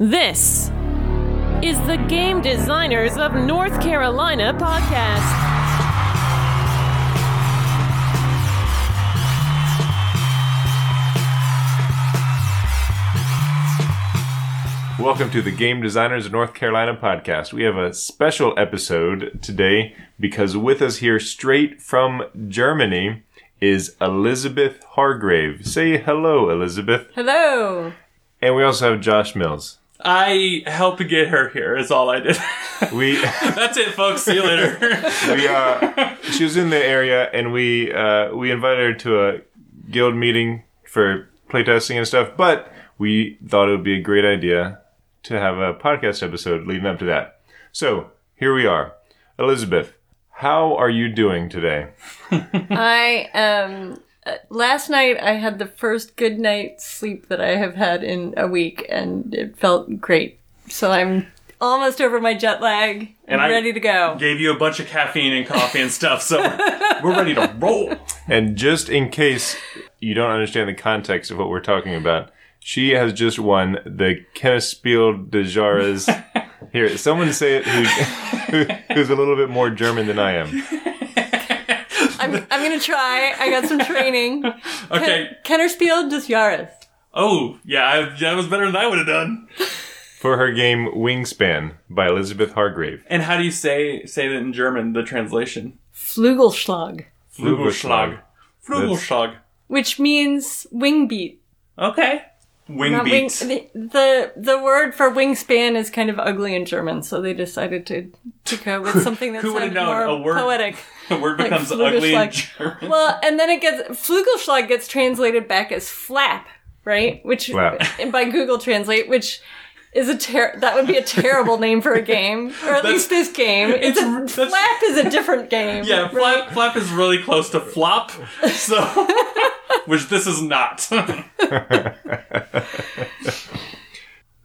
This is the Game Designers of North Carolina podcast. Welcome to the Game Designers of North Carolina podcast. We have a special episode today because with us here straight from Germany is Elizabeth Hargrave. Say hello, Elizabeth. Hello. And we also have Josh Mills. I helped get her here. Is all I did. We That's it, folks. See you later. we uh she was in the area and we uh we invited her to a guild meeting for playtesting and stuff, but we thought it would be a great idea to have a podcast episode leading up to that. So, here we are. Elizabeth, how are you doing today? I um uh, last night I had the first good night's sleep that I have had in a week and it felt great. So I'm almost over my jet lag and And I- ready to go. Gave you a bunch of caffeine and coffee and stuff, so we're ready to roll. And just in case you don't understand the context of what we're talking about, she has just won the Kennespiel de Jara's. Here, someone say it who, who, who's a little bit more German than I am. I'm I'm gonna try. I got some training. Okay. Kennerspiel des Jahres. Oh, yeah, I, that was better than I would have done. For her game Wingspan by Elizabeth Hargrave. And how do you say say that in German? The translation. Flugelschlag, Flügelschlag. Flügelschlag. which means wing beat. Okay. Wing Not wing, beats. the, the the word for wingspan is kind of ugly in German, so they decided to to go with something that's Who known? more A word- poetic. The word like becomes ugly in Flügelschlag. German. Well, and then it gets Flügelschlag gets translated back as flap, right? Which Flap. by Google Translate, which is a ter- that would be a terrible name for a game, or at least this game. It's, it's- a, flap is a different game. Yeah, right? flap flap is really close to flop, so which this is not.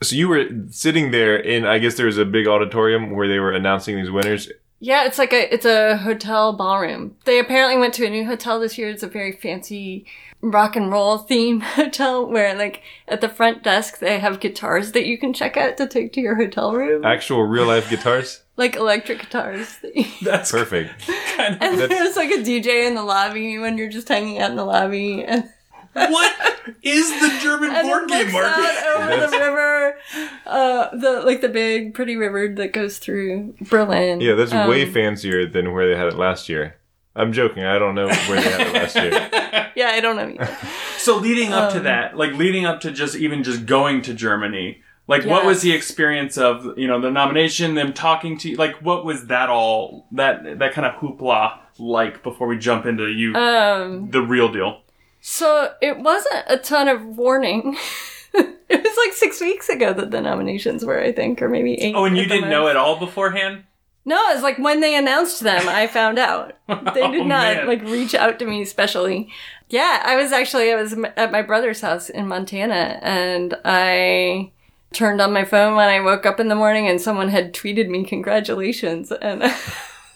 So you were sitting there in, I guess there was a big auditorium where they were announcing these winners. Yeah, it's like a it's a hotel ballroom. They apparently went to a new hotel this year. It's a very fancy rock and roll theme hotel where like at the front desk they have guitars that you can check out to take to your hotel room. Actual real life guitars. like electric guitars. that That's Perfect. kind of and That's- there's like a DJ in the lobby when you're just hanging out in the lobby and, what is the German and board it game looks market? out over the river, uh, the like the big pretty river that goes through Berlin. Yeah, that's Um, way fancier than where they had it last year. I'm joking. I don't know where they had it last year. Yeah, I don't know. Either. So leading up to Um, that, like leading up to just even just going to Germany, like what was the experience of you know the nomination, them talking to you, like what was that all that that kind of hoopla like before we jump into you Um, the real deal? So it wasn't a ton of warning. it was like six weeks ago that the nominations were, I think, or maybe eight. Oh, and you didn't know it all beforehand? No, it's like when they announced them, I found out. Oh, they did Oh, not man. like reach out to me specially. Yeah, I was actually I was at my brother's house in Montana, and I turned on my phone when I woke up in the morning, and someone had tweeted me congratulations, and.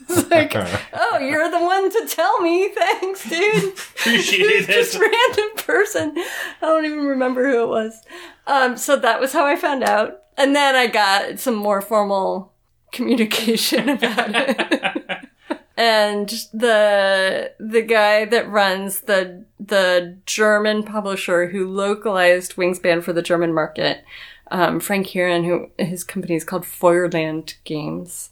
I was like, oh, you're the one to tell me. Thanks, dude. Appreciate just it. random person. I don't even remember who it was. Um, so that was how I found out. And then I got some more formal communication about it. and the the guy that runs the the German publisher who localized Wingspan for the German market, um, Frank Kieran, who his company is called Feuerland Games.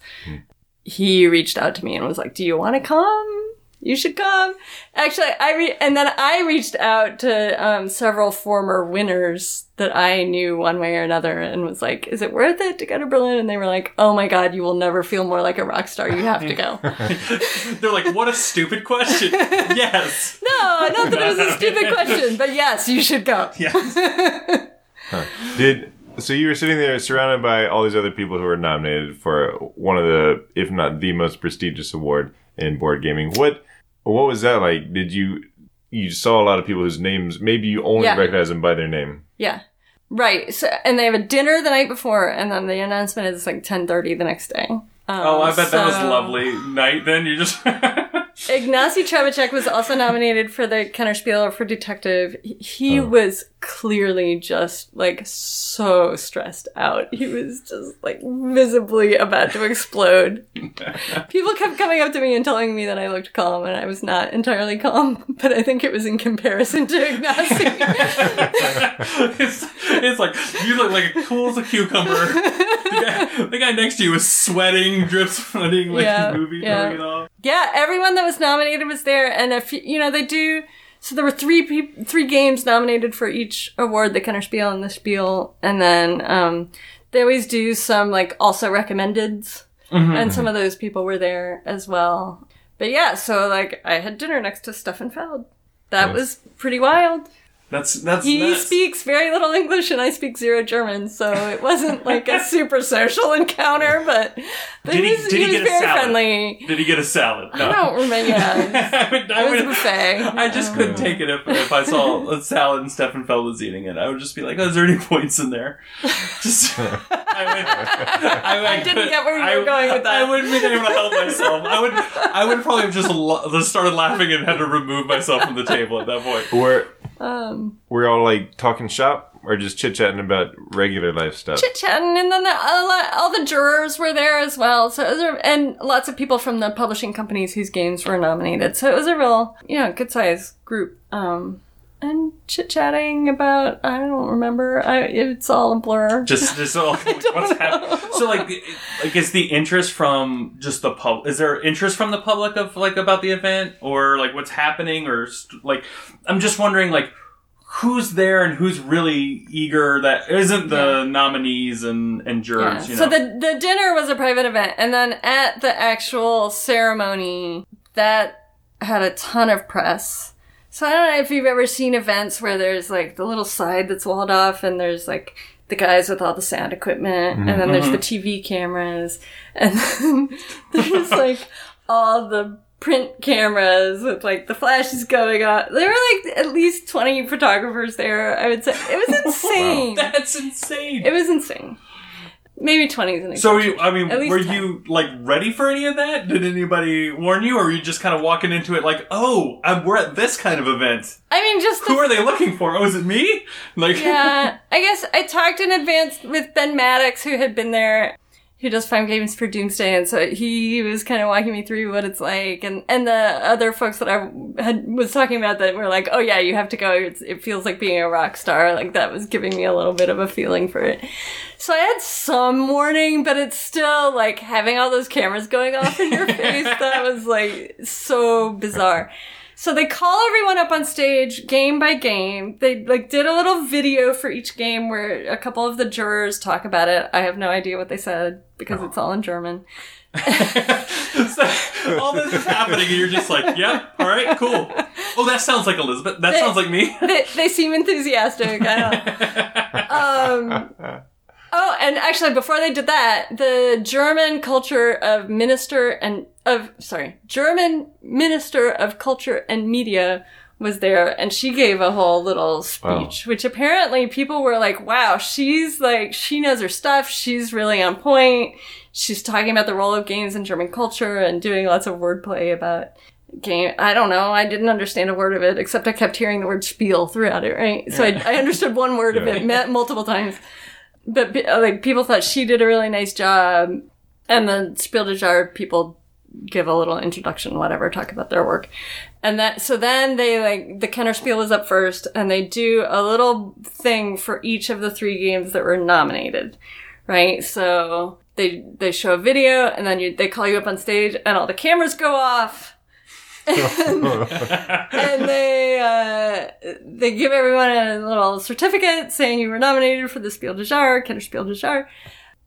He reached out to me and was like, "Do you want to come? You should come." Actually, I re- and then I reached out to um, several former winners that I knew one way or another, and was like, "Is it worth it to go to Berlin?" And they were like, "Oh my god, you will never feel more like a rock star. You have to go." They're like, what a stupid question. yes. no, not that it was a stupid question, but yes, you should go. Yes. Did so you were sitting there surrounded by all these other people who were nominated for one of the, if not the most prestigious award in board gaming. What what was that like? Did you you saw a lot of people whose names maybe you only Yeah. recognize them by their name? Yeah. Right. So, and they have a dinner the night before, and then the announcement is like ten thirty the next day. Um, Oh, I bet that was a lovely night then. You just Ignacy Trzewiczek was also nominated for the Kennerspiel for Detective. He- He Oh. was clearly just like so stressed out. He was just like visibly about to explode. People kept coming up to me and telling me that I looked calm, and I was not entirely calm. But I think it was in comparison to Ignacy. it's, it's like you look like cool as a cucumber. The guy, the guy next to you was sweating, drip sweating like Yeah, the movie yeah. going on. Yeah, everyone that was nominated was there, and if you know they do. So there were three peop three games nominated for each award: the Kenner Spiel and the Spiel, and then um, they always do some like also recommendeds, and some of those people were there as well. But yeah, so like I had dinner next to Stefan Feld. That Nice. was pretty wild. That's that's He nuts. speaks very little English, and I speak zero German, so it wasn't like a super social encounter. But, but Did he- he was, did he was get a very salad? friendly. Did he get a salad? No. I don't remember. Yeah, I would, I it was would- a buffet. I just couldn't take it if, if I saw a salad and Stefan Feld was eating it. I would just be like, oh, is there any points in there? Just, I, would, I, I didn't get where you were going with that. I wouldn't been able to help myself. I would, I would probably have just, lo- started laughing and had to remove myself from the table at that point. We're Um, we're all like talking shop or just chit chatting about regular life stuff. chit chatting, and then the, all, the- all the jurors were there as well. So it was a, and lots of people from the publishing companies whose games were nominated. So it was a real, you know, good sized group. Um, and chit chatting about I don't remember. I it's all a blur. Just, just all, what's happening. So, like, like, is the interest from just the pub? Is there interest from the public of like about the event or like what's happening or st- like? I'm just wondering, like, who's there and who's really eager that isn't the nominees and and Yeah. jurors. You know? So the the dinner was a private event, and then at the actual ceremony, that had a ton of press. So I don't know if you've ever seen events where there's like the little side that's walled off, and there's like the guys with all the sound equipment, mm-hmm. and then there's the mm-hmm. TV cameras, and then there's like all the print cameras with like the flashes going on. There were like at least 20 photographers there, I would say. It was insane. That's insane. It was insane. Maybe 20 is an So, exaggeration. you, I mean, At least were 10. you like ready for any of that? Did anybody warn you, or were you just kind of walking into it like, "Oh, I'm, we're at this kind of event. I mean, just Who the, are they looking for? Oh, is it me?" Like, yeah. I guess I talked in advance with Ben Maddox, who had been there, who does five games for Doomsday, and so he was kind of walking me through what it's like, and and the other folks that I had was talking about that were like, oh yeah, you have to go. It's, it feels like being a rock star. Like that was giving me a little bit of a feeling for it. So I had some warning, but it's still like having all those cameras going off in your face. That was like so bizarre. So they call everyone up on stage game by game. They like did a little video for each game where a couple of the jurors talk about it. I have no idea what they said because it's all in German. So, all this is happening, and you're just like, "Yeah, all right, cool." Oh, that sounds like Elizabeth. That sounds like me. They, they seem enthusiastic. I don't. Um, oh, and actually, before they did that, the German culture of minister and of sorry, German minister of culture and media was there, and she gave a whole little speech, which apparently people were like, "Wow, she's like she knows her stuff. She's really on point." She's talking about the role of games in German culture and doing lots of wordplay about game. I don't know. I didn't understand a word of it, except I kept hearing the word spiel throughout it, right? So I, I understood one word of it multiple times. But uh, like people thought she did a really nice job, and then Spiel de Jar people give a little introduction, whatever, talk about their work, and that. So then they like the Kenner Spiel is up first, and they do a little thing for each of the three games that were nominated, right? So they they show a video, and then you, they call you up on stage, and all the cameras go off and they uh, they give everyone a little certificate saying you were nominated for the Spiel de Jar, Kenner Spiel de Jar,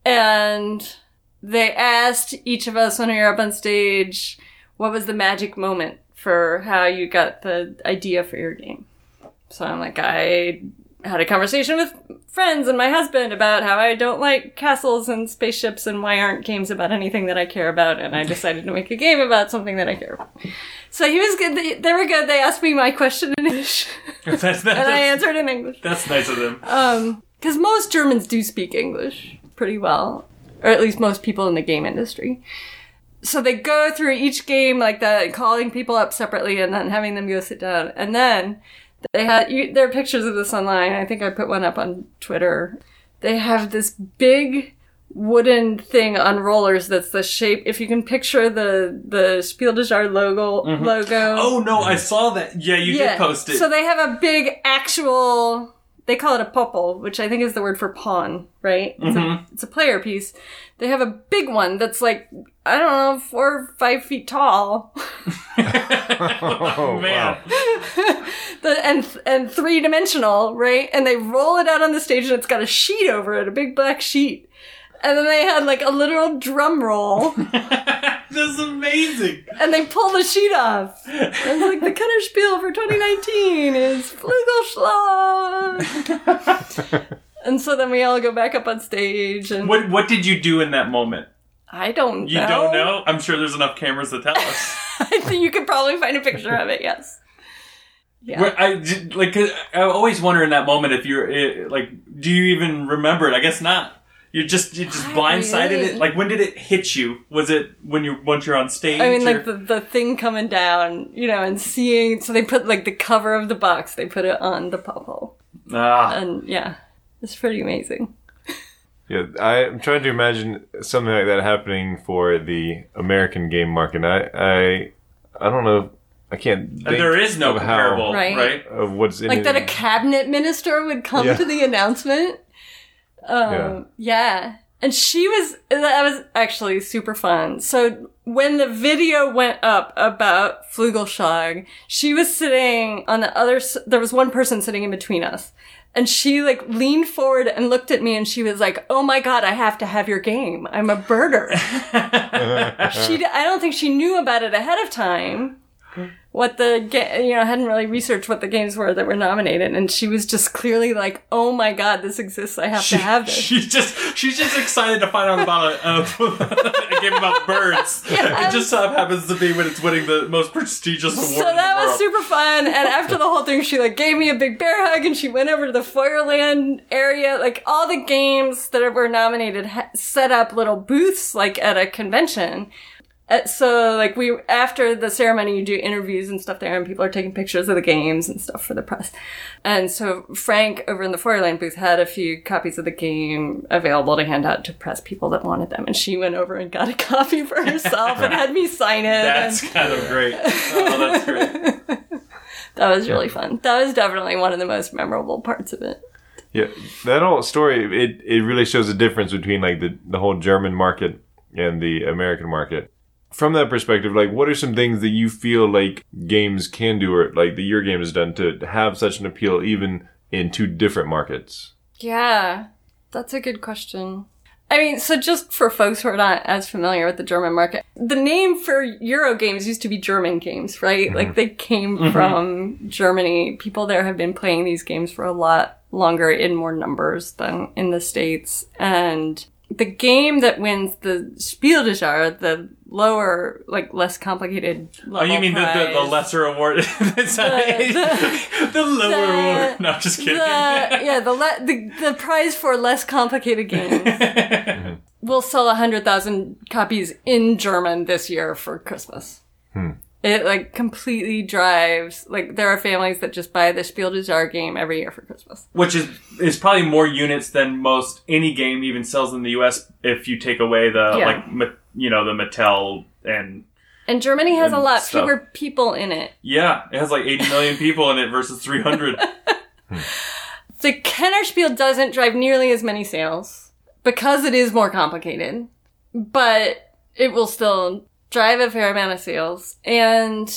and they asked each of us when we were up on stage what was the magic moment for how you got the idea for your game. So I'm like, I had a conversation with friends and my husband about how I don't like castles and spaceships and why aren't games about anything that I care about, and I decided to make a game about something that I care about. So he was good. They, they were good. They asked me my question in English, That's, that's, and I answered in English. that's nice of them. Um, because most Germans do speak English pretty well, or at least most people in the game industry. so they go through each game like that, calling people up separately and then having them go sit down. And then they had, you, there are pictures of this online. I think I put one up on Twitter. They have this big wooden thing on rollers that's the shape, if you can picture the, the Spiel des Jahres logo, logo. Oh no, I saw that. Yeah, you did post it. So they have a big actual. They call it a popple, which I think is the word for pawn, right? It's, Mm-hmm. a, it's a player piece. They have a big one that's like I don't know, four or five feet tall, Oh, Man. the, and and three dimensional, right? And they roll it out on the stage, and it's got a sheet over it, a big black sheet. And then they had like a literal drum roll, This is amazing. and they pull the sheet off. And like the Kenner Spiel for 2019 is Flügelschlag. and so then we all go back up on stage, and What What did you do in that moment? I don't know. You know. don't know? I'm sure there's enough cameras to tell us. I think you could probably find a picture of it. Yes. Yeah. Where I j- like. 'cause I always wonder in that moment if you're eh, like, do you even remember it? I guess not. You just you just I blindsided really- it. Like when did it hit you? Was it when you once you're on stage? I mean, or- like the, the thing coming down, you know, and seeing. So they put like the cover of the box. They put it on the popple, ah, and yeah, it's pretty amazing. Yeah, I'm trying to imagine something like that happening for the American game market. I, I, I don't know. I can't. Think there is no of how- Right. right? of what's in Like that, a cabinet minister would come Yeah. to the announcement. Um, yeah. And she was, that was actually super fun. So when the video went up about Flügelschlag, she was sitting on the other, there was one person sitting in between us. And she like leaned forward and looked at me and she was like, Oh my God, I have to have your game. I'm a birder. she, d- I don't think she knew about it ahead of time. What the, ga- you know, I hadn't really researched what the games were that were nominated. And she was just clearly like, Oh my God, this exists. I have She, to have this. she's just she's just excited to find out about a, a, a game about birds. It just so happens to be when it's winning the most prestigious award. So that was super fun. And after the whole thing, she like gave me a big bear hug and she went over to the Feuerland area. Like all the games that were nominated ha- set up little booths like at a convention. Uh, so like we after the ceremony you do interviews and stuff there and people are taking pictures of the games and stuff for the press and so frank over in the Feuerland booth had a few copies of the game available to hand out to press people that wanted them and she went over and got a copy for herself and had me sign it That's and kind of great. Oh, that's great. that was really fun that was definitely one of the most memorable parts of it Yeah, that whole story it it really shows the difference between like the the whole German market and the American market. From that perspective, like what are some things that you feel like games can do or like that your game has done to have such an appeal even in two different markets? Yeah, that's a good question. I mean, so just for folks who are not as familiar with the German market, the name for Euro games used to be German games, right? Mm-hmm. Like they came mm-hmm. from Germany. People there have been playing these games for a lot longer in more numbers than in the States. And the game that wins the Spiel des Jahres, the lower, like less complicated Oh, you mean the, the, the lesser award? It's not- The- the, lower the- award. No, I'm just the, kidding. yeah, the, le- the the prize for less complicated games will sell hundred thousand copies in German this year for Christmas. Hmm. It like completely drives like there are families that just buy the Spiel des Jahres game every year for Christmas. Which is is probably more units than most any game even sells in the U.S. If you take away the Yeah. like Ma- you know the Mattel and And Germany has a lot stuff. fewer people in it. yeah, it has like 80 million people in it versus 300. The Kenner Spiel doesn't drive nearly as many sales because it is more complicated, but it will still drive a fair amount of sales. And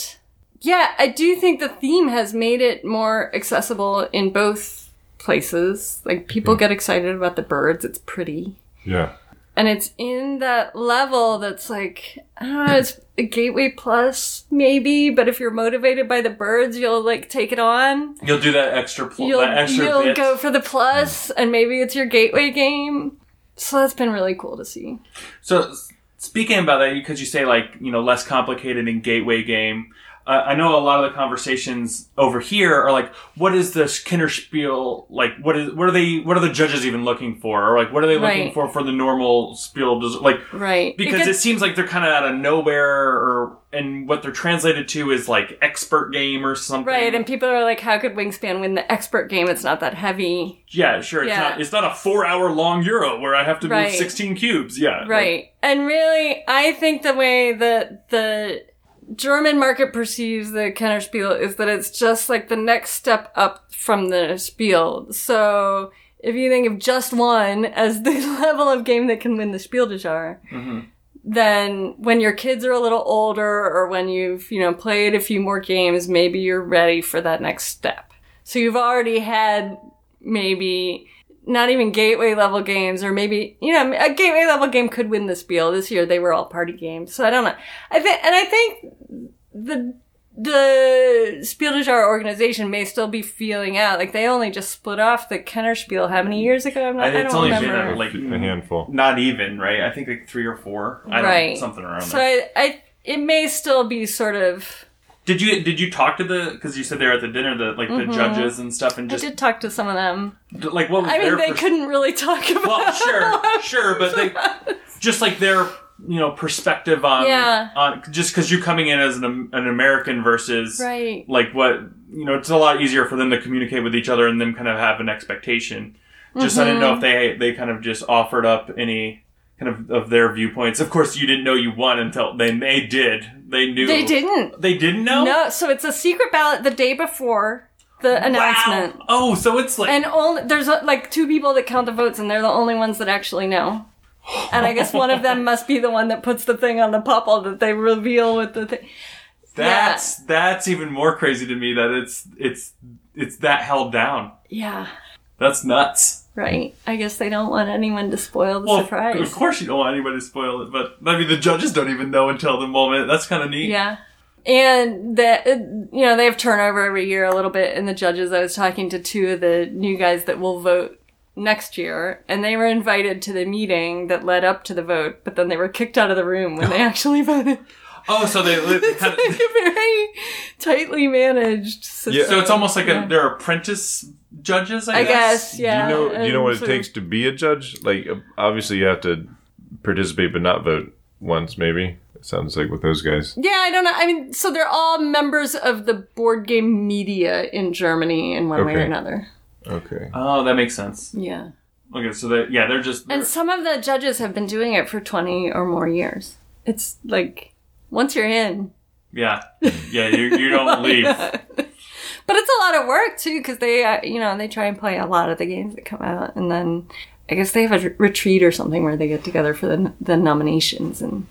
yeah, I do think the theme has made it more accessible in both places. Like people mm-hmm. get excited about the birds. It's pretty. Yeah. And it's in that level that's like, I don't know, it's a gateway plus maybe, but if you're motivated by the birds, you'll like take it on You'll do that extra pl- you'll, that extra you'll bit. go for the plus and maybe it's your gateway game so that's been really cool to see So speaking about that, because you say like you know less complicated in gateway game, uh, I know a lot of the conversations over here are like, what is this Kinderspiel like? What is what are they? What are the judges even looking for? Or like, what are they looking Right. for for the normal spiel? Like Right. because it seems like they're kind of out of nowhere, or and what they're translated to is like expert game or something. Right, and people are like, how could Wingspan win the expert game? It's not that heavy. yeah, sure. It's Yeah. not. It's not a four-hour long Euro where I have to Right. move sixteen cubes. Yeah. Right. And really, I think the way that the German market perceives the Kennerspiel is that it's just like the next step up from the Spiel. So if you think of just one as the level of game that can win the Spiel des Jahres, mm-hmm. then when your kids are a little older or when you've, you know, played a few more games, maybe you're ready for that next step. So you've already had maybe not even gateway level games, or maybe you know a gateway level game could win the spiel this year. They were all party games, so I don't know. I think, and I think the the Spiel des Jahres organization may still be feeling out. Like they only just split off the Kenner Spiel how many years ago? I'm not, And I it's don't only remember. been uh, like A handful. not even right. I think like three or four. I don't Right. know, something around so there. I, I, it may still be sort of. Did you did you talk to the because you said they were at the dinner the like the judges and stuff and Mm-hmm. I just did talk to some of them. like what I mean, they pers- couldn't really talk about. well sure sure but they just like their you know perspective on Yeah. on just because you're coming in as an an American versus Right. like what you know it's a lot easier for them to communicate with each other and then kind of have an expectation. Just I didn't know if Mm-hmm. they they kind of just offered up any kind of of their viewpoints. Of course, you didn't know you won until they they did. They knew They didn't. They didn't know. No, so it's a secret ballot the day before the announcement. Wow. Oh, so it's like And only there's uh, like two people that count the votes, and they're the only ones that actually know. And I guess one of them must be the one that puts the thing on the popple that they reveal with the thing. that's that's even more crazy to me that it's it's it's that held down. Yeah, That's nuts. Right. I guess they don't want anyone to spoil the Well, surprise. of course you don't want anybody to spoil it, but I mean the judges don't even know until the moment. That's kind of neat. Yeah. And that you know they have turnover every year a little bit in the judges. I was talking to two of the new guys that will vote next year, and they were invited to the meeting that led up to the vote, but then they were kicked out of the room when they actually voted. Oh, so they, they It's kind like of. a very tightly managed system. Yeah. So it's almost like Yeah. a, they're apprentice judges, I, I guess, yeah. do you know? Do you know what it sort of- takes to be a judge? Like, obviously, you have to participate but not vote once. Maybe it sounds like with those guys. Yeah, I don't know. I mean, so they're all members of the board game media in Germany in one way or another. Okay. Oh, that makes sense. Yeah. Okay, so they yeah, they're just And some of the judges have been doing it for 20 or more years. It's like, once you're in. yeah, yeah. You you don't leave. But it's a lot of work, too, because they, uh, you know, they try and play a lot of the games that come out. And then I guess they have a retreat or something where they get together for the, the nominations. And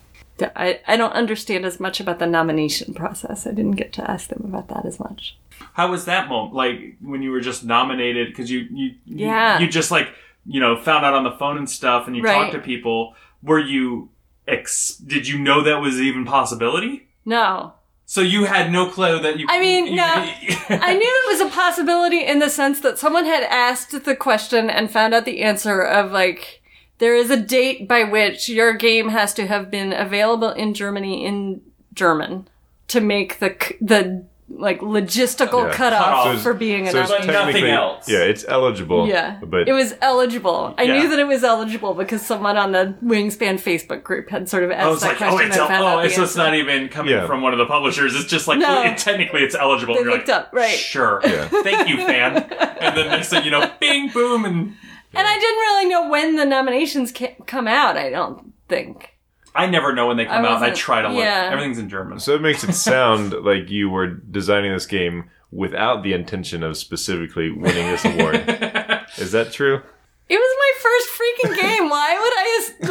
I, I don't understand as much about the nomination process. I didn't get to ask them about that as much. How was that moment? Like when you were just nominated because you you you- Yeah. you, just like you know found out on the phone and stuff, and you Right. talked to people. Were you ex? Did you know that was even possibility? No. So you had no clue that you. I mean, you- no. I knew it was a possibility in the sense that someone had asked the question and found out the answer of like, there is a date by which your game has to have been available in Germany in German to make the the like logistical Yeah. cutoff Cutoff. So it's- for being an So it's But nothing technically, else. yeah, it's eligible. yeah, but it was eligible. I Yeah. knew that it was eligible because someone on the Wingspan Facebook group had sort of asked I was that like, question oh, it's and el- found oh, out the so it's answer. not even coming Yeah. from one of the publishers. It's just like No. it, technically it's eligible. They You're looked like, up, right. Sure. Yeah. Thank you, fan. And then next thing you know, bing, boom, and And I didn't really know when the nominations ca- come out. I don't think. I never know when they come I out. And I try to look. yeah. Everything's in German. so it makes it sound like you were designing this game without the intention of specifically winning this award. Is that true? It was my first freaking game. Why would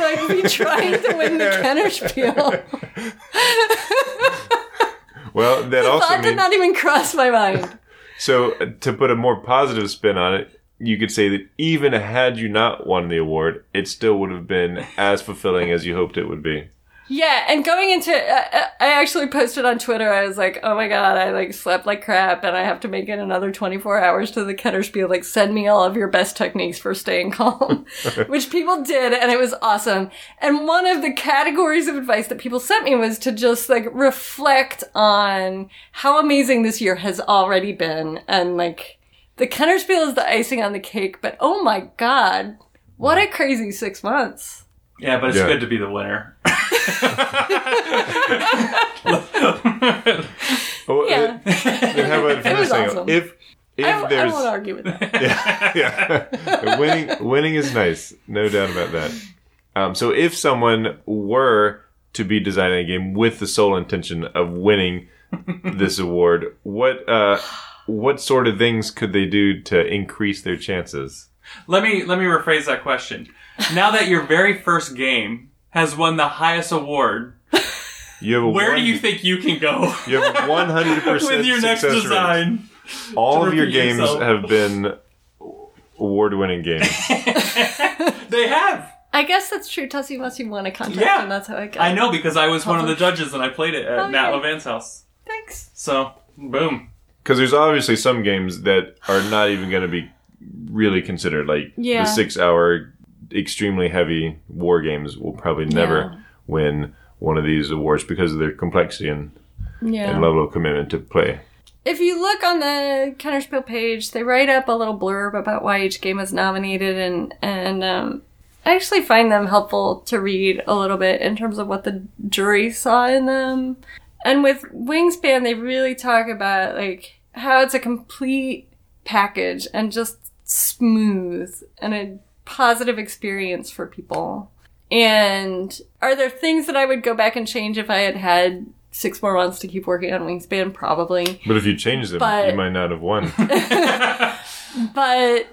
I like be trying to win the Kennerspiel? Well, that also Thought did means not even cross my mind. so. uh, To put a more positive spin on it, you could say that even had you not won the award, it still would have been as fulfilling as you hoped it would be. Yeah, and going into, uh, I actually posted on Twitter. I was like, "Oh my god, I like slept like crap, and I have to make it another twenty four hours to the Kennerspiel. Like, send me all of your best techniques for staying calm," which people did, and it was awesome. And one of the categories of advice that people sent me was to just like reflect on how amazing this year has already been, and like the Kennerspiel is the icing on the cake. But oh my god, what a crazy six months! Yeah, but it's Yeah. good to be the winner. Oh, Yeah. then how about It was angle? awesome. If if I, I won't argue with that. yeah, yeah. winning winning is nice, no doubt about that. Um, so if someone were to be designing a game with the sole intention of winning this award, what uh, what sort of things could they do to increase their chances? let me let me rephrase that question. Now that your very first game has won the highest award, You have a where one, do you think you can go you have one hundred percent with your next success rate. design? All of your games yourself? have been award-winning games. They have. I guess that's true. Tussie Mussy won a contest, Yeah. and that's how I got. I know because I was one of the judges and I played it at Oh, Nat yeah. Levan's house. Thanks. So, boom. Because there's obviously some games that are not even going to be really considered. Like Yeah. the six-hour, extremely heavy war games will probably never Yeah. win one of these awards because of their complexity and, Yeah. and level of commitment to play. If you look on the Kennerspiel page, they write up a little blurb about why each game was nominated, and and um, I actually find them helpful to read a little bit in terms of what the jury saw in them. And with Wingspan, they really talk about like how it's a complete package and just smooth and a positive experience for people. And are there things that I would go back and change if I had had six more months to keep working on Wingspan? Probably. But if you change them, But- you might not have won. But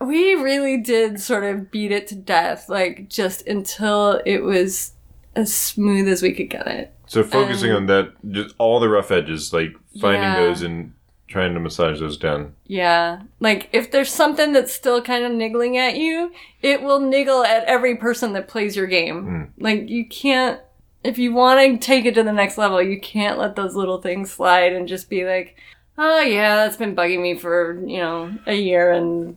we really did sort of beat it to death, like just until it was as smooth as we could get it. so focusing on that, just all the rough edges, like finding Yeah. those and trying to massage those down. Yeah. Like if there's something that's still kind of niggling at you, it will niggle at every person that plays your game. Hmm. Like you can't if you want to take it to the next level, you can't let those little things slide and just be like, "Oh yeah, that's been bugging me for, you know, a year and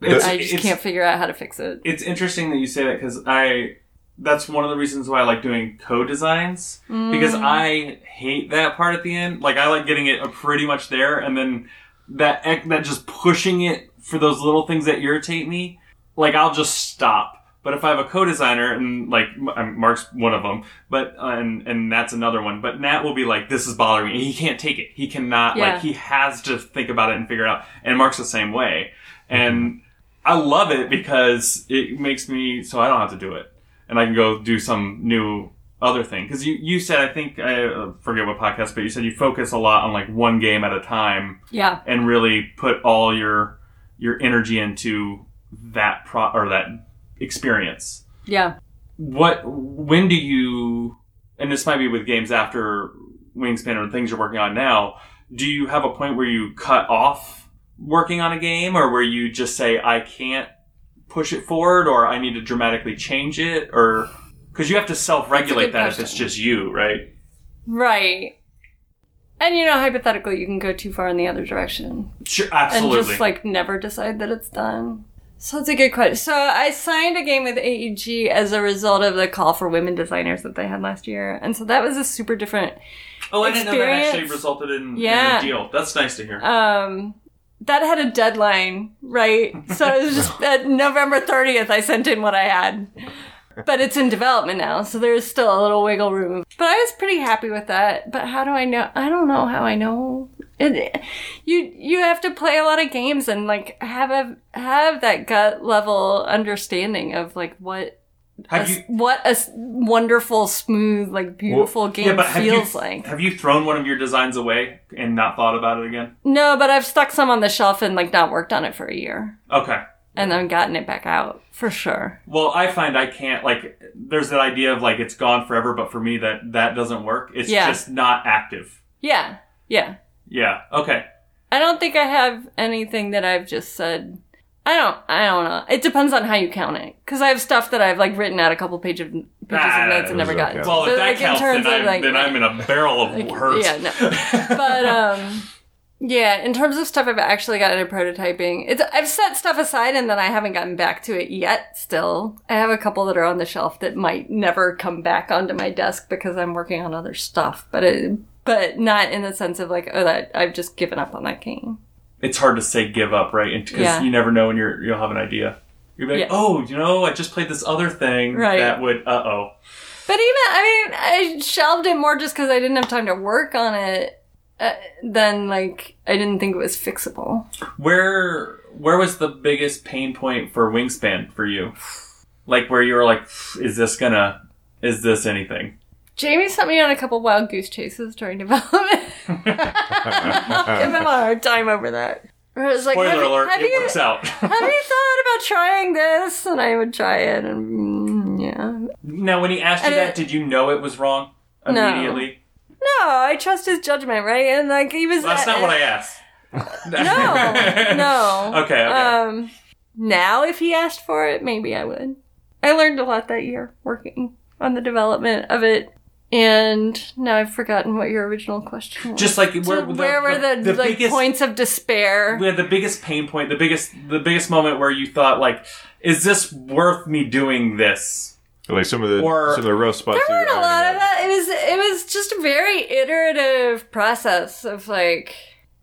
It's, I just can't figure out how to fix it." It's interesting that you say that because I. That's one of the reasons why I like doing co-designs because Mm. I hate that part at the end. Like I like getting it pretty much there, and then that that just pushing it for those little things that irritate me. Like I'll just stop. But if I have a co-designer and like um, Mark's one of them, but uh, and and that's another one. But Nat will be like, "This is bothering me." He can't take it. He cannot. Yeah. Like he has to think about it and figure it out. And Mark's the same way. And I love it because it makes me so I don't have to do it, and I can go do some new other thing. Because you you said I think I uh, forget what podcast, but you said you focus a lot on like one game at a time Yeah. and really put all your your energy into that pro or that experience. Yeah. What when do you and this might be with games after Wingspan or things you're working on now, do you have a point where you cut off working on a game or where you just say I can't push it forward or I need to dramatically change it or because you have to self-regulate that if it's just you, right? Right. And you know, hypothetically, you can go too far in the other direction Sure, absolutely. and just like never decide that it's done. So it's a good question. So I signed a game with AEG as a result of the call for women designers that they had last year, and so that was a super different. oh, I didn't know that actually resulted in, Yeah. in a deal. That's nice to hear. Um, that had a deadline, right? So it was just at November thirtieth. I sent in what I had, but it's in development now, so there's still a little wiggle room. But I was pretty happy with that. But how do I know? I don't know how I know. It, you you have to play a lot of games and like have a have that gut level understanding of like what have s- you what a wonderful smooth like beautiful game yeah, but feels you, like. Have you thrown one of your designs away and not thought about it again? No, but I've stuck some on the shelf and like not worked on it for a year. Okay. and then gotten it back out for sure. Well, I find I can't like. There's that idea of like it's gone forever, but for me that that doesn't work. It's Yeah. just not active. Yeah, yeah. Yeah. Okay. I don't think I have anything that I've just said. I don't. I don't know. It depends on how you count it. Because I have stuff that I've like written out a couple pages pages Ah, of notes and never those got don't into. Well, But, if that like, in counts, terms then, of, I'm, like- then I'm in a barrel of hurt. Yeah, no. but um, yeah, in terms of stuff I've actually gotten into prototyping, it's I've set stuff aside and then I haven't gotten back to it yet. Still, I have a couple that are on the shelf that might never come back onto my desk because I'm working on other stuff. But it, but not in the sense of like, oh, that I've just given up on that game. It's hard to say give up, right? Because Yeah. you never know when you're you'll have an idea. You'll be like, Yeah. oh, you know, I just played this other thing Right. that would. Uh oh. But even, I mean, I shelved it more just because I didn't have time to work on it. Uh, than like I didn't think it was fixable. Where where was the biggest pain point for Wingspan for you? Like where you were like, is this gonna? Is this anything? Jamie sent me on a couple wild goose chases during development. Give him a hard time over that. It was like, Spoiler have, alert! have it you, works out. have you thought about trying this? And I would try it, and mm, yeah. now, when he asked you And that, it- did you know it was wrong No. immediately? No, I trust his judgment, right? And like he was. Well, that's not what I asked. No, no. Okay, okay. Um, now if he asked for it, maybe I would. I learned a lot that year working on the development of it. And now I've forgotten what your original question was. Just like where, So where were the, like biggest, points of despair? we had the biggest pain point, the biggest the biggest moment where you thought like, is this worth me doing this? Like some of the Or- some of the rough spots. There weren't a lot ironing of that. It was it was just a very iterative process of like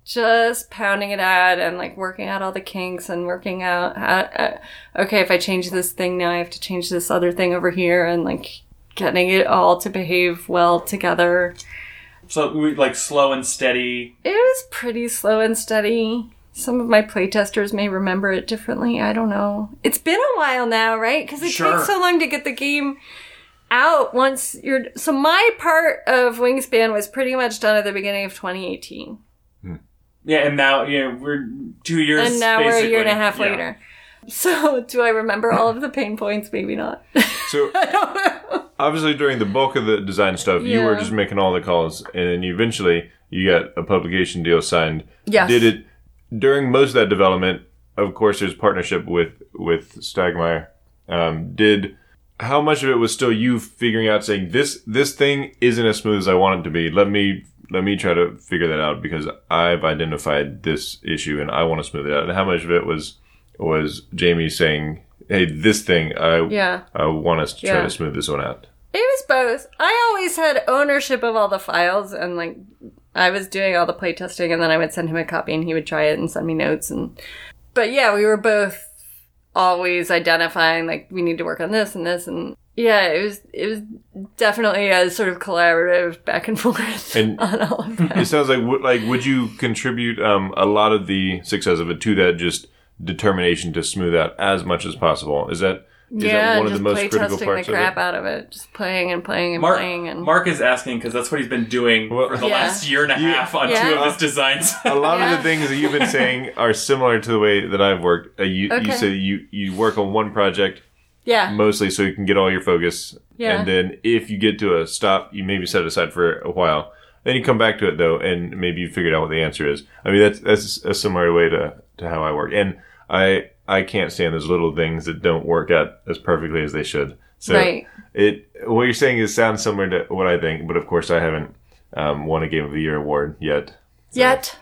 just pounding it out and like working out all the kinks and working out how uh, okay if I change this thing now I have to change this other thing over here and like getting it all to behave well together. So we like slow and steady. It was pretty slow and steady. Some of my playtesters may remember it differently. I don't know. It's been a while now, right? Because it Sure. takes so long to get the game out once you're. So my part of Wingspan was pretty much done at the beginning of 2018. Hmm. Yeah, and now you know we're two years. and now we're a year and a half Yeah. later. So do I remember all of the pain points? Maybe not. So obviously during the bulk of the design stuff, you were Yeah. just making all the calls, and then eventually you got a publication deal signed. Yes. Did it during most of that development? Of course, there's partnership with with Stegmaier. Um, did how much of it was still you figuring out saying this this thing isn't as smooth as I want it to be? Let me let me try to figure that out because I've identified this issue and I want to smooth it out. And how much of it was was Jamie saying, "Hey, this thing I Yeah. I want us to try Yeah. to smooth this one out." It was both. I always had ownership of all the files and like I was doing all the playtesting and then I would send him a copy and he would try it and send me notes and but yeah, we were both always identifying like we need to work on this and this and yeah, it was it was definitely a sort of collaborative back and forth And- on all of that. It sounds like like would you contribute um, a lot of the success of it to that just determination to smooth out as much as possible? Is that is yeah, that one of the most critical playtesting the parts of crap it? out of it, just playing and playing and Mark, playing and Mark is asking because that's what he's been doing Well- for the Yeah. last year and a You- half on Yeah. two of his designs. A lot of the things that you've been saying are similar to the way that I've worked. Uh, you, Okay. you say you, you work on one project yeah, mostly so you can get all your focus. Yeah. And then if you get to a stop, you maybe set it aside for a while. Then you come back to it though, and maybe you figured out what the answer is. I mean, that's that's a similar way to, to how I work. And I I can't stand those little things that don't work out as perfectly as they should. So Right. it what you're saying is sounds similar to what I think, but of course I haven't um, won a Game of the Year award yet. yet.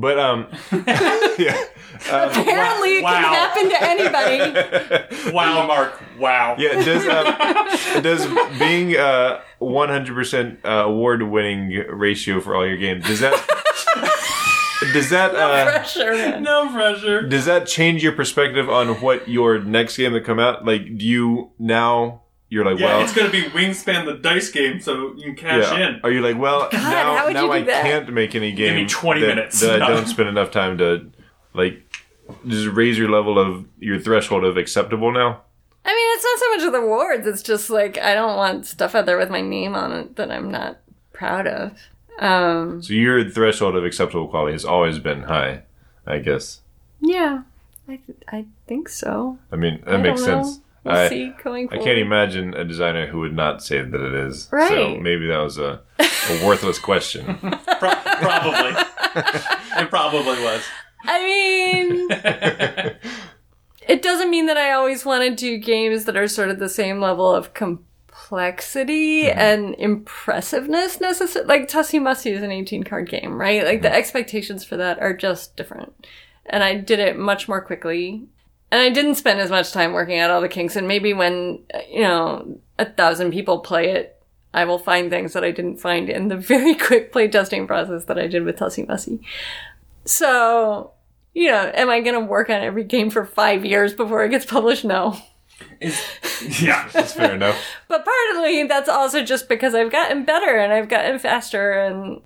But um, yeah, Apparently, it Wow. can happen to anybody. wow, Mark. Wow. yeah. Does um, does being uh 100% uh, award winning ratio for all your games does that does that uh, Pressure, man. No pressure. does that change your perspective on what your next game that come out? Like, do you now you're like, Yeah, well, it's gonna be Wingspan the dice game, so you can cash yeah. in. Are you like, well, how now now I that? can't make any game. me 20 that, minutes. that I don't spend enough time to like just raise your level of your threshold of acceptable now. I mean, it's not so much of the awards. It's just like I don't want stuff out there with my name on it that I'm not proud of. Um, So your threshold of acceptable quality has always been high, I guess. yeah, I I think so. I mean, that I makes don't know. Sense. We'll I, see going I can't imagine a designer who would not say that it is. Right. So Right. maybe that was a, a worthless question. Pro- probably. it probably was. I mean, it doesn't mean that I always want to do games that are sort of the same level of complexity mm-hmm. and impressiveness necessary. Like Tussie Mussy is an 18 card game, right? Like the mm-hmm. expectations for that are just different. And I did it much more quickly. And I didn't spend as much time working out all the kinks. And maybe when, you know, a thousand people play it, I will find things that I didn't find in the very quick playtesting process that I did with Tussie Mussy. So, you know, am I going to work on every game for five years before it gets published? No. Is, yeah. That's fair enough. But partly that's also just because I've gotten better and I've gotten faster and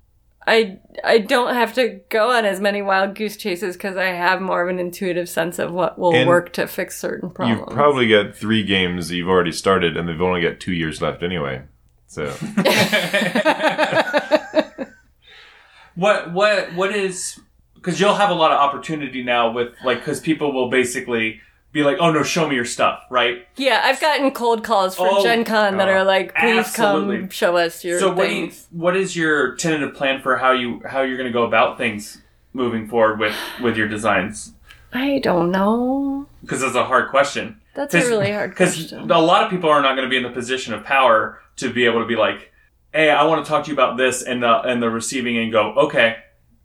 I I don't have to go on as many wild goose chases because I have more of an intuitive sense of what will And work to fix certain problems. You've probably got three games that you've already started, and they've only got two years left anyway. So What what what is because you'll have a lot of opportunity now with like because people will basically be like, oh no, show me your stuff, right? yeah, I've gotten cold calls from Oh, Gen Con that are uh, like, please absolutely. come show us your so what you, what is your tentative plan for how you how you're going to go about things moving forward with with your designs? I don't know. Because that's a hard question. That's a really hard Because question. a lot of people are not going to be in the position of power to be able to be like, "Hey, I want to talk to you about this," and the and the receiving and go, "Okay,"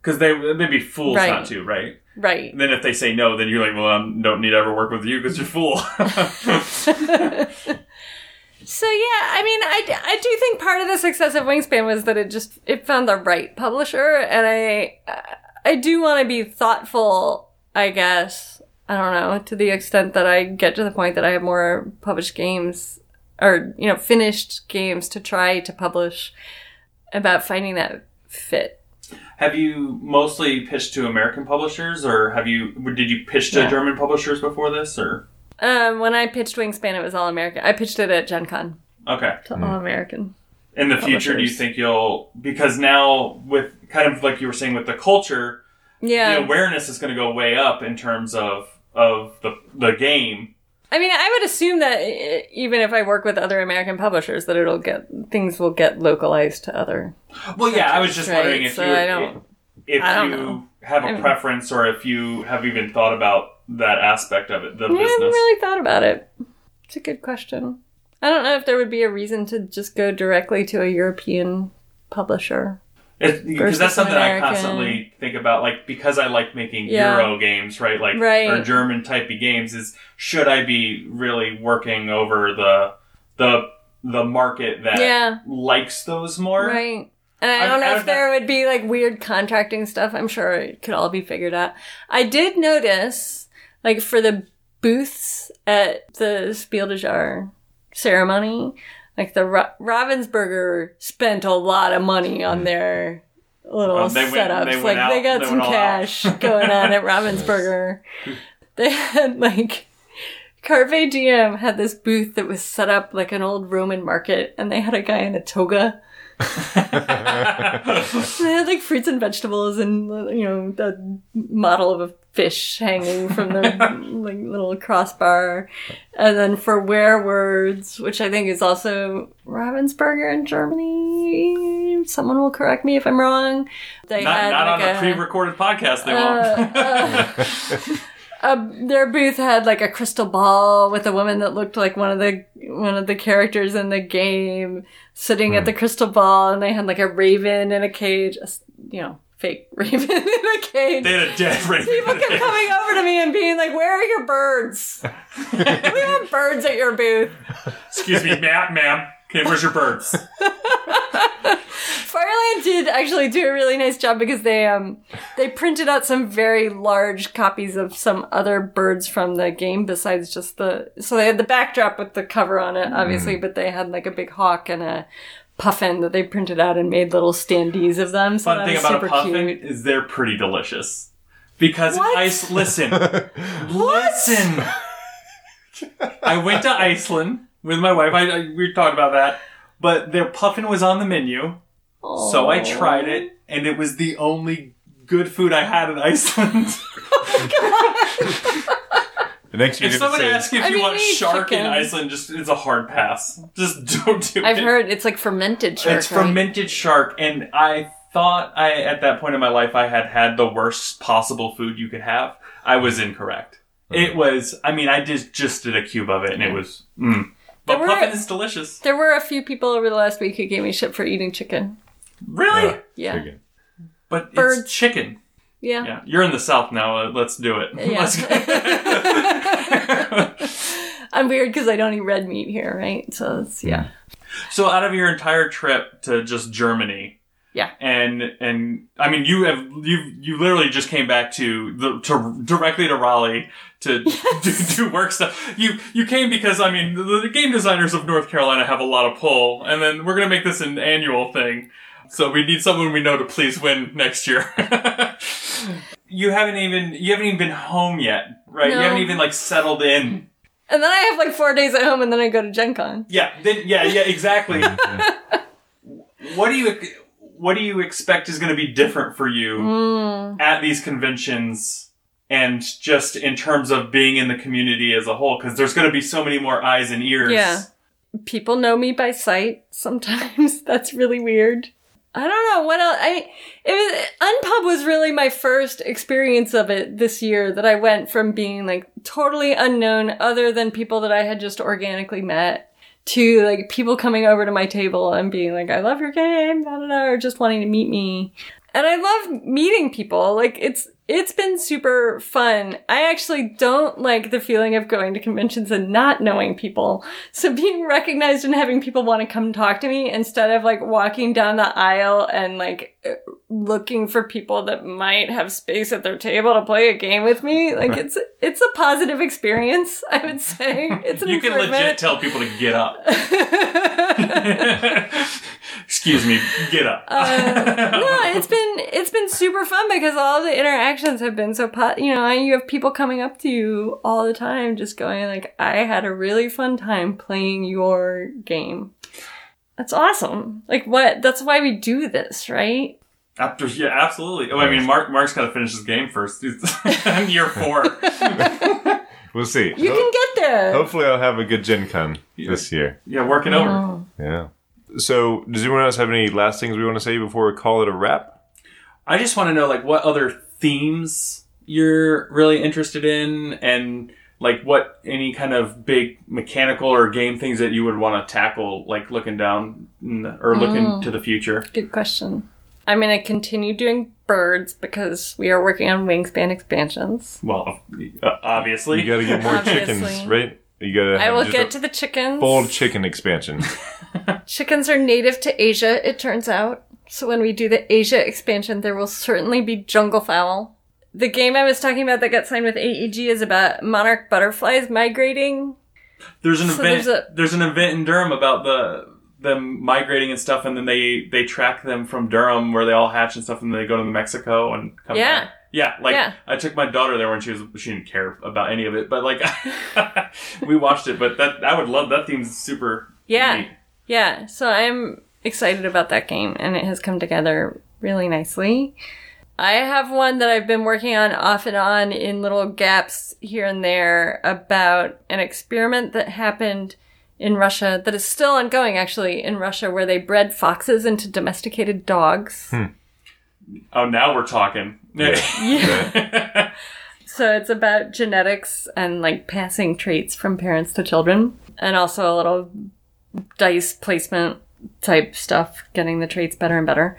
because they they'd be fools Right. not to, right? Right. Then if they say no, then you're like, "Well, I don't need to ever work with you because you're a fool." So yeah, I mean, I, I do think part of the success of Wingspan was that it just it found the right publisher, and I I do want to be thoughtful. I guess I don't know to the extent that I get to the point that I have more published games or you know finished games to try to publish about finding that fit. Have you mostly pitched to American publishers, or have you did you pitch to Yeah. German publishers before this, or Um, when I pitched Wingspan, it was all American. I pitched it at Gen Con okay? to all American. in the future do you think you'll because now with kind of like you were saying with the culture Yeah, the awareness is going to go way up in terms of of the the game I mean, I would assume that uh, even if I work with other American publishers, that it'll get things will get localized to other. well yeah i was just Right, wondering if so you I don't- if I don't you know. have a preference or if you have even thought about that aspect of it the Yeah, I haven't business really thought about it. It's a good question. I don't know if there would be a reason to just go directly to a European publisher. It- because that's something I constantly think about, like because I like making Yeah. Euro games, right? Like Right. or German typey games. Is should I be really working over the the the market that Yeah. likes those more? Right. And I don't know I if don't there would be like weird contracting stuff. I'm sure it could all be figured out. I did notice, like for the booths at the Spiel des Jahres ceremony, like the Ro- Ravensburger spent a lot of money on mm. their little Oh, they went- setups. they went like they got they some out. cash going on at Ravensburger. They had like Carpe Diem had this booth that was set up like an old Roman market, and they had a guy in a toga. They had like fruits and vegetables, and you know the model of a fish hanging from the like little crossbar, and then for Werewords, which I think is also Ravensburger in Germany. Someone will correct me if I'm wrong. They Not, had not like on a, a pre-recorded podcast. They won't. uh, uh, their booth had like a crystal ball with a woman that looked like one of the one of the characters in the game sitting at the crystal ball, and they had like a raven in a cage, a you know, fake raven in a cage. they had a dead raven. People kept coming over to me and being like, "Where are your birds? we have birds at your booth." Excuse me, ma'am, ma'am. Okay, where's your birds? Feuerland did actually do a really nice job because they um they printed out some very large copies of some other birds from the game besides just the so they had the backdrop with the cover on it obviously but they had like a big hawk and a puffin that they printed out and made little standees of them so Fun thing about super a puffin cute. is they're pretty delicious. Because What? Ice, listen, listen. I went to Iceland with my wife. I, I we talked about that, but their puffin was on the menu, so I tried it, and it was the only good food I had in Iceland. The next you're if gonna somebody say, asks you if I you mean, want you eat shark in chicken. Iceland, just it's a hard pass. Just don't do it. I've it. heard it's like fermented shark It's right? fermented shark, and I thought I at that point in my life I had had the worst possible food you could have. I was incorrect. It was. I mean, I just just did a cube of it, and it was. Mm, But were- puffin is delicious. There were a few people over the last week who gave me shit for eating chicken. Really? Uh, Yeah. chicken. But Birds. it's chicken. Yeah. Yeah, you're in the south now. Uh, let's do it. Yeah. Let's I'm weird because I don't eat red meat here, right? So it's, yeah. so, out of your entire trip to just Germany, Yeah. and and I mean, you have you you literally just came back to the to directly to Raleigh to do, do work stuff. You you came because I mean, the, the game designers of North Carolina have a lot of pull, and then we're gonna make this an annual thing. So we need someone we know to please win next year. you haven't even you haven't even been home yet, right? You haven't even like settled in. And then I have like four days at home and then I go to Gen Con. Yeah, then yeah, yeah, exactly. what do you what do you expect is going to be different for you Mm. at these conventions and just in terms of being in the community as a whole because there's going to be so many more eyes and ears. Yeah. People know me by sight sometimes. That's really weird. I don't know what else. I it was Unpub was really my first experience of it this year. That I went from being like totally unknown, other than people that I had just organically met, to like people coming over to my table and being like, "I love your game," da, da, da, or just wanting to meet me. And I love meeting people. Like it's it's been super fun. I actually don't like the feeling of going to conventions and not knowing people. So being recognized and having people want to come talk to me instead of like walking down the aisle and like looking for people that might have space at their table to play a game with me, like it's it's a positive experience, I would say. It's an You can legit tell people to get up. Excuse me, get up. Uh, no, it's been it's been super fun because all the interactions have been so po- you know you have people coming up to you all the time just going like I had a really fun time playing your game. That's awesome. Like what? That's why we do this, right? After, yeah, absolutely. Oh, I mean, Mark Mark's got to finish his game first. I'm year four. We'll see. You Ho- can get there. Hopefully, I'll have a good Gen Con this year. Yeah, working over. Yeah. So, does anyone else have any last things we want to say before we call it a wrap? I just want to know like what other themes you're really interested in and like what any kind of big mechanical or game things that you would want to tackle like looking down in the, or looking to the future. Good question. I'm gonna continue doing birds because we are working on wingspan expansions. Well, uh, obviously. You got to get more chickens, right? You got to. I will get to the chickens. bold chicken expansion. Chickens are native to Asia, it turns out. So when we do the Asia expansion, there will certainly be jungle fowl. The game I was talking about that got signed with AEG is about monarch butterflies migrating. There's an So event. there's There's, an event in Durham about the them migrating and stuff, and then they they track them from Durham where they all hatch and stuff, and then they go to Mexico and come Yeah. back. Yeah, like Yeah. I took my daughter there when she was she didn't care about any of it, but like we watched it. But that I would love that theme's super. Yeah. neat. Yeah, so I'm excited about that game and it has come together really nicely. I have one that I've been working on off and on in little gaps here and there about an experiment that happened in Russia that is still ongoing actually in Russia where they bred foxes into domesticated dogs. Hmm. Oh, now we're talking. Yeah. So it's about genetics and like passing traits from parents to children, and also a little dice placement type stuff, getting the traits better and better.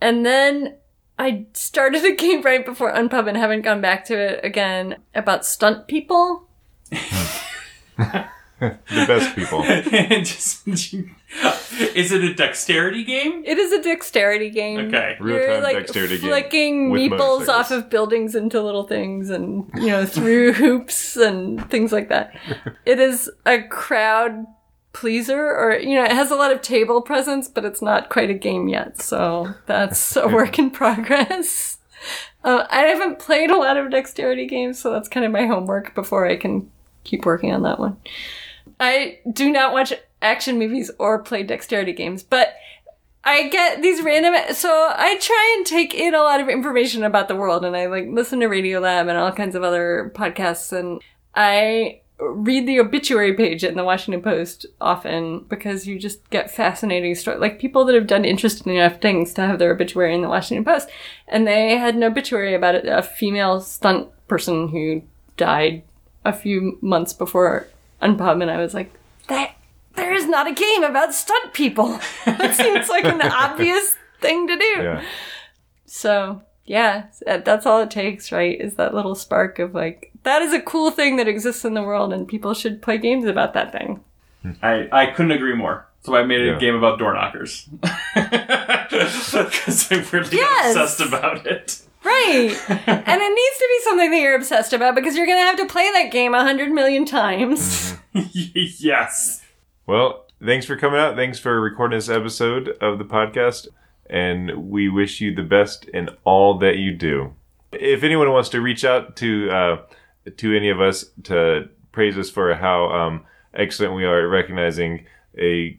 And then I started a game right before Unpub and haven't gone back to it again about stunt people. the best people. Just, is it a dexterity game? It is a dexterity game. Okay. Real time like dexterity game. flicking meeples off of buildings into little things and, you know, through hoops and things like that. It is a crowd pleaser or, you know, it has a lot of table presence, but it's not quite a game yet. So that's a work in progress. Uh, I haven't played a lot of dexterity games, so that's kind of my homework before I can keep working on that one. I do not watch action movies or play dexterity games, but I get these random. So I try and take in a lot of information about the world, and I like listen to Radio Lab and all kinds of other podcasts, and I read the obituary page in the Washington Post often because you just get fascinating stories, like people that have done interesting enough things to have their obituary in the Washington Post, and they had an obituary about a female stunt person who died a few months before Unpub, and I was like, that there is not a game about stunt people. that seems like an obvious thing to do. Yeah. So, yeah, that's all it takes, right? Is that little spark of like, that is a cool thing that exists in the world and people should play games about that thing. I, I couldn't agree more. So I made a Yeah. game about door knockers. Because I'm really Yes! obsessed about it. Right. and it needs to be something that you're obsessed about because you're going to have to play that game a hundred million times. yes. Well, thanks for coming out. Thanks for recording this episode of the podcast. And we wish you the best in all that you do. If anyone wants to reach out to uh, to any of us to praise us for how um, excellent we are at recognizing a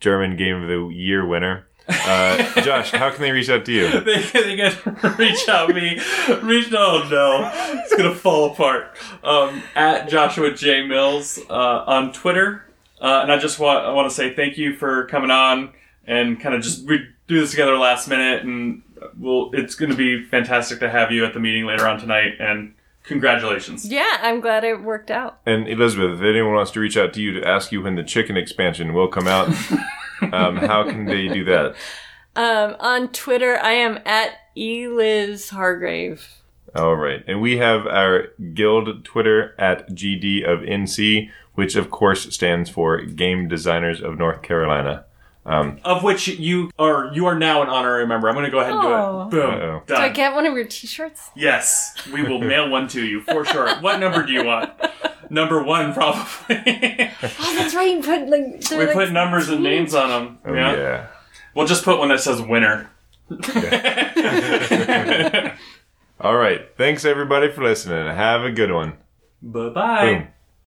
German Game of the Year winner, uh, Josh, how can they reach out to you? They, they can reach out me. Reach oh no, it's gonna fall apart. Um, at Joshua J Mills uh, on Twitter, uh, and I just want I want to say thank you for coming on and kind of just we do this together last minute, and we'll it's gonna be fantastic to have you at the meeting later on tonight. And congratulations. yeah, I'm glad it worked out. And Elizabeth, if anyone wants to reach out to you to ask you when the chicken expansion will come out, um, how can they do that? Um, on Twitter, I am at Eliz Hargrave. All right. And we have our guild Twitter at GD of NC, which of course stands for Game Designers of North Carolina. Um, of which you are you are now an honorary member. I'm gonna go ahead and Oh. do it. Oh. Boom. Uh-oh. Do I Done. get one of your t-shirts? Yes, we will mail one to you for sure. What number do you want? Number one, probably. Oh, that's right. You put like they're we like- put numbers and names on them. Oh, yeah. yeah. We'll just put one that says winner. All right. Thanks everybody for listening. Have a good one. Bye bye. Boom.